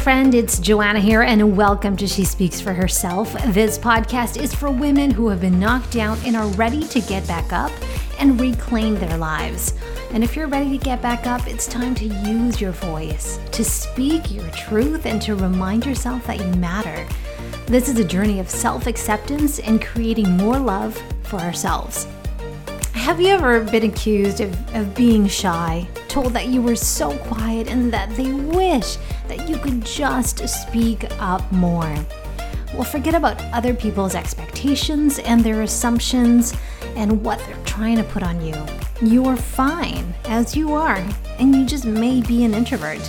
friend. It's Joanna here, and welcome to She Speaks for Herself. This podcast is for women who have been knocked down and are ready to get back up and reclaim their lives. And if you're ready to get back up, it's time to use your voice, to speak your truth, and to remind yourself that you matter. This is a journey of self acceptance and creating more love for ourselves. Have you ever been accused of, of being shy, told that you were so quiet and that they wish that you could just speak up more? Well, forget about other people's expectations and their assumptions and what they're trying to put on you. You are fine as you are, and you just may be an introvert.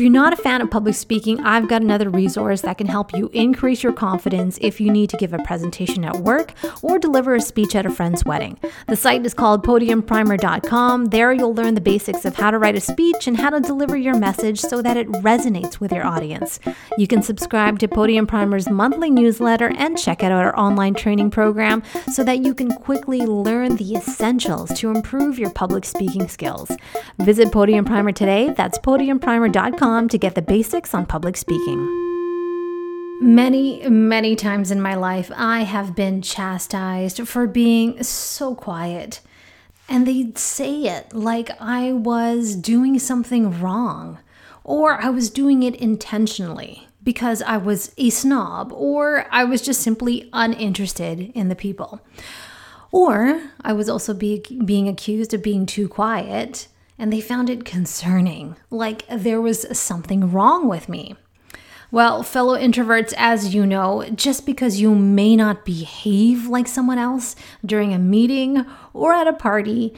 You're not a fan of public speaking, I've got another resource that can help you increase your confidence if you need to give a presentation at work or deliver a speech at a friend's wedding. The site is called podiumprimer.com. There you'll learn the basics of how to write a speech and how to deliver your message so that it resonates with your audience. You can subscribe to Podium Primer's monthly newsletter and check out our online training program so that you can quickly learn the essentials to improve your public speaking skills. Visit Podium Primer today. That's podiumprimer.com to get the basics on public speaking. Many, many times in my life, I have been chastised for being so quiet. And they'd say it like I was doing something wrong, or I was doing it intentionally because I was a snob, or I was just simply uninterested in the people. Or I was also be, being accused of being too quiet and they found it concerning, like there was something wrong with me. Well, fellow introverts, as you know, just because you may not behave like someone else during a meeting or at a party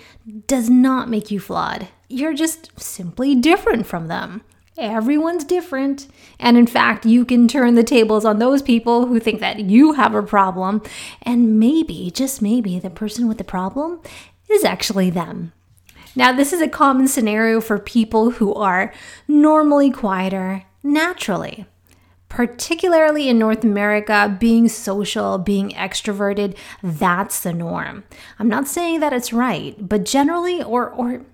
does not make you flawed. You're just simply different from them. Everyone's different. And in fact, you can turn the tables on those people who think that you have a problem. And maybe, just maybe, the person with the problem is actually them. Now, this is a common scenario for people who are normally quieter naturally. Particularly in North America, being social, being extroverted, that's the norm. I'm not saying that it's right, but generally, or, or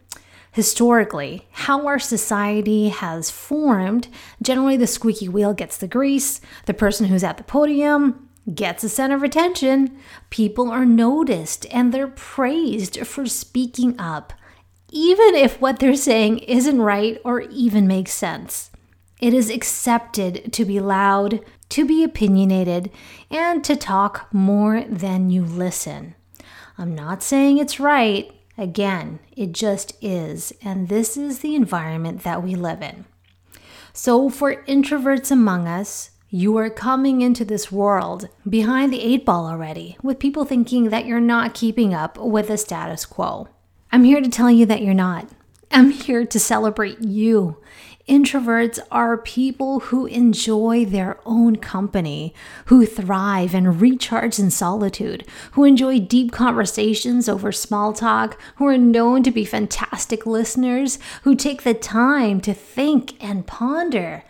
historically, how our society has formed, generally the squeaky wheel gets the grease, the person who's at the podium gets the center of attention, people are noticed and they're praised for speaking up, even if what they're saying isn't right or even makes sense. It is accepted to be loud, to be opinionated, and to talk more than you listen. I'm not saying it's right. Again, it just is. And this is the environment that we live in. So, for introverts among us, you are coming into this world behind the eight ball already, with people thinking that you're not keeping up with the status quo. I'm here to tell you that you're not. I'm here to celebrate you. Introverts are people who enjoy their own company, who thrive and recharge in solitude, who enjoy deep conversations over small talk, who are known to be fantastic listeners, who take the time to think and ponder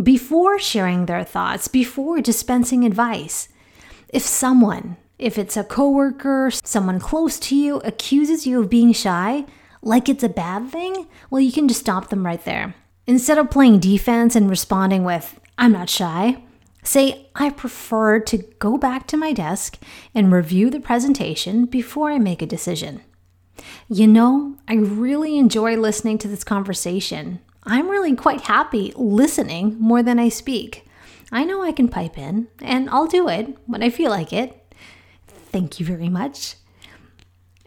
before sharing their thoughts, before dispensing advice. If someone if it's a coworker, someone close to you accuses you of being shy, like it's a bad thing, well, you can just stop them right there. Instead of playing defense and responding with, I'm not shy, say, I prefer to go back to my desk and review the presentation before I make a decision. You know, I really enjoy listening to this conversation. I'm really quite happy listening more than I speak. I know I can pipe in, and I'll do it when I feel like it. Thank you very much.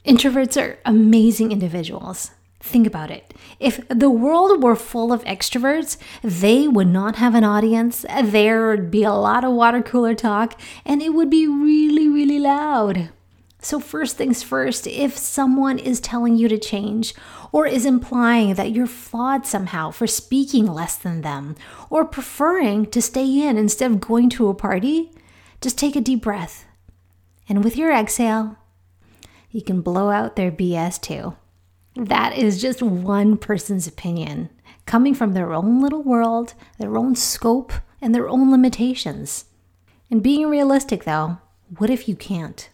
Introverts are amazing individuals. Think about it. If the world were full of extroverts, they would not have an audience. There would be a lot of water cooler talk, and it would be really, really loud. So, first things first, if someone is telling you to change or is implying that you're flawed somehow for speaking less than them or preferring to stay in instead of going to a party, just take a deep breath and with your exhale, you can blow out their BS too. That is just one person's opinion, coming from their own little world, their own scope, and their own limitations. And being realistic though, what if you can't?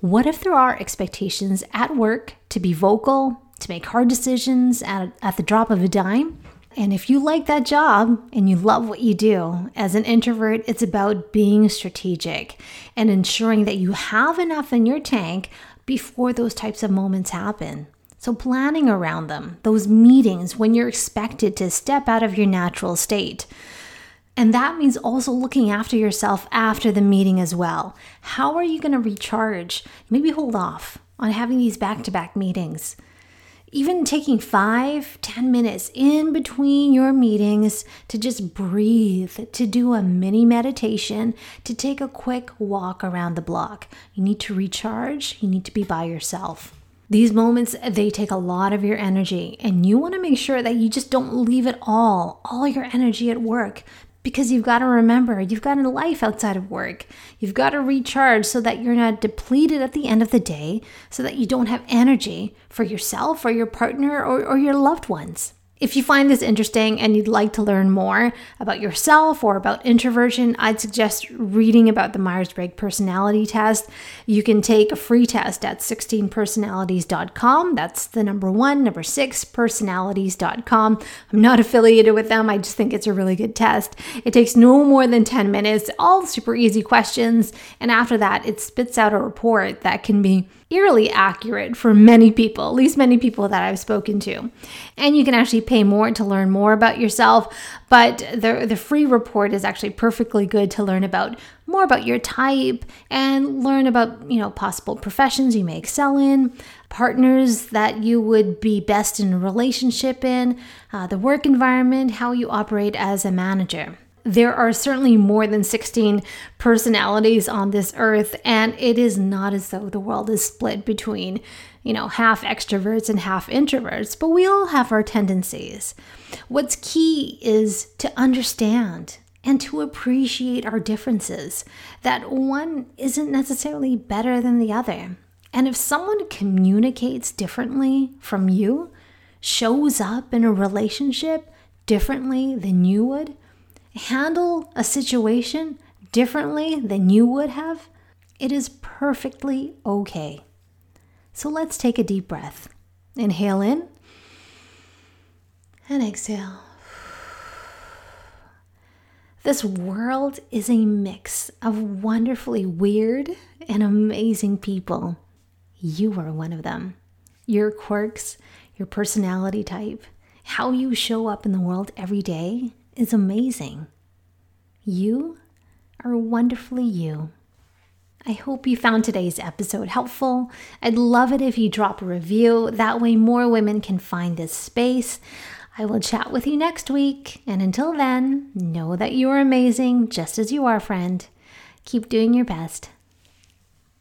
What if there are expectations at work to be vocal, to make hard decisions at, at the drop of a dime? And if you like that job and you love what you do, as an introvert, it's about being strategic and ensuring that you have enough in your tank before those types of moments happen. So, planning around them, those meetings when you're expected to step out of your natural state. And that means also looking after yourself after the meeting as well. How are you going to recharge? Maybe hold off on having these back to back meetings even taking five, ten minutes in between your meetings to just breathe, to do a mini meditation, to take a quick walk around the block. You need to recharge, you need to be by yourself. These moments, they take a lot of your energy, and you want to make sure that you just don't leave it all, all your energy at work, because you've got to remember you've got a life outside of work. You've got to recharge so that you're not depleted at the end of the day, so that you don't have energy for yourself or your partner or, or your loved ones. If you find this interesting and you'd like to learn more about yourself or about introversion, I'd suggest reading about the Myers Briggs personality test. You can take a free test at 16personalities.com. That's the number one, number six, personalities.com. I'm not affiliated with them, I just think it's a really good test. It takes no more than 10 minutes, all super easy questions. And after that, it spits out a report that can be eerily accurate for many people, at least many people that I've spoken to. And you can actually pay more to learn more about yourself, but the, the free report is actually perfectly good to learn about more about your type and learn about, you know, possible professions you may excel in, partners that you would be best in a relationship in, uh, the work environment, how you operate as a manager there are certainly more than 16 personalities on this earth, and it is not as though the world is split between, you know, half extroverts and half introverts, but we all have our tendencies. What's key is to understand and to appreciate our differences, that one isn't necessarily better than the other. And if someone communicates differently from you, shows up in a relationship differently than you would, handle a situation differently than you would have, it is perfectly okay. So let's take a deep breath. Inhale in and exhale. This world is a mix of wonderfully weird and amazing people. You are one of them. Your quirks, your personality type, how you show up in the world every day is amazing. You are wonderfully you. I hope you found today's episode helpful. I'd love it if you drop a review. That way, more women can find this space. I will chat with you next week. And until then, know that you are amazing just as you are, friend. Keep doing your best.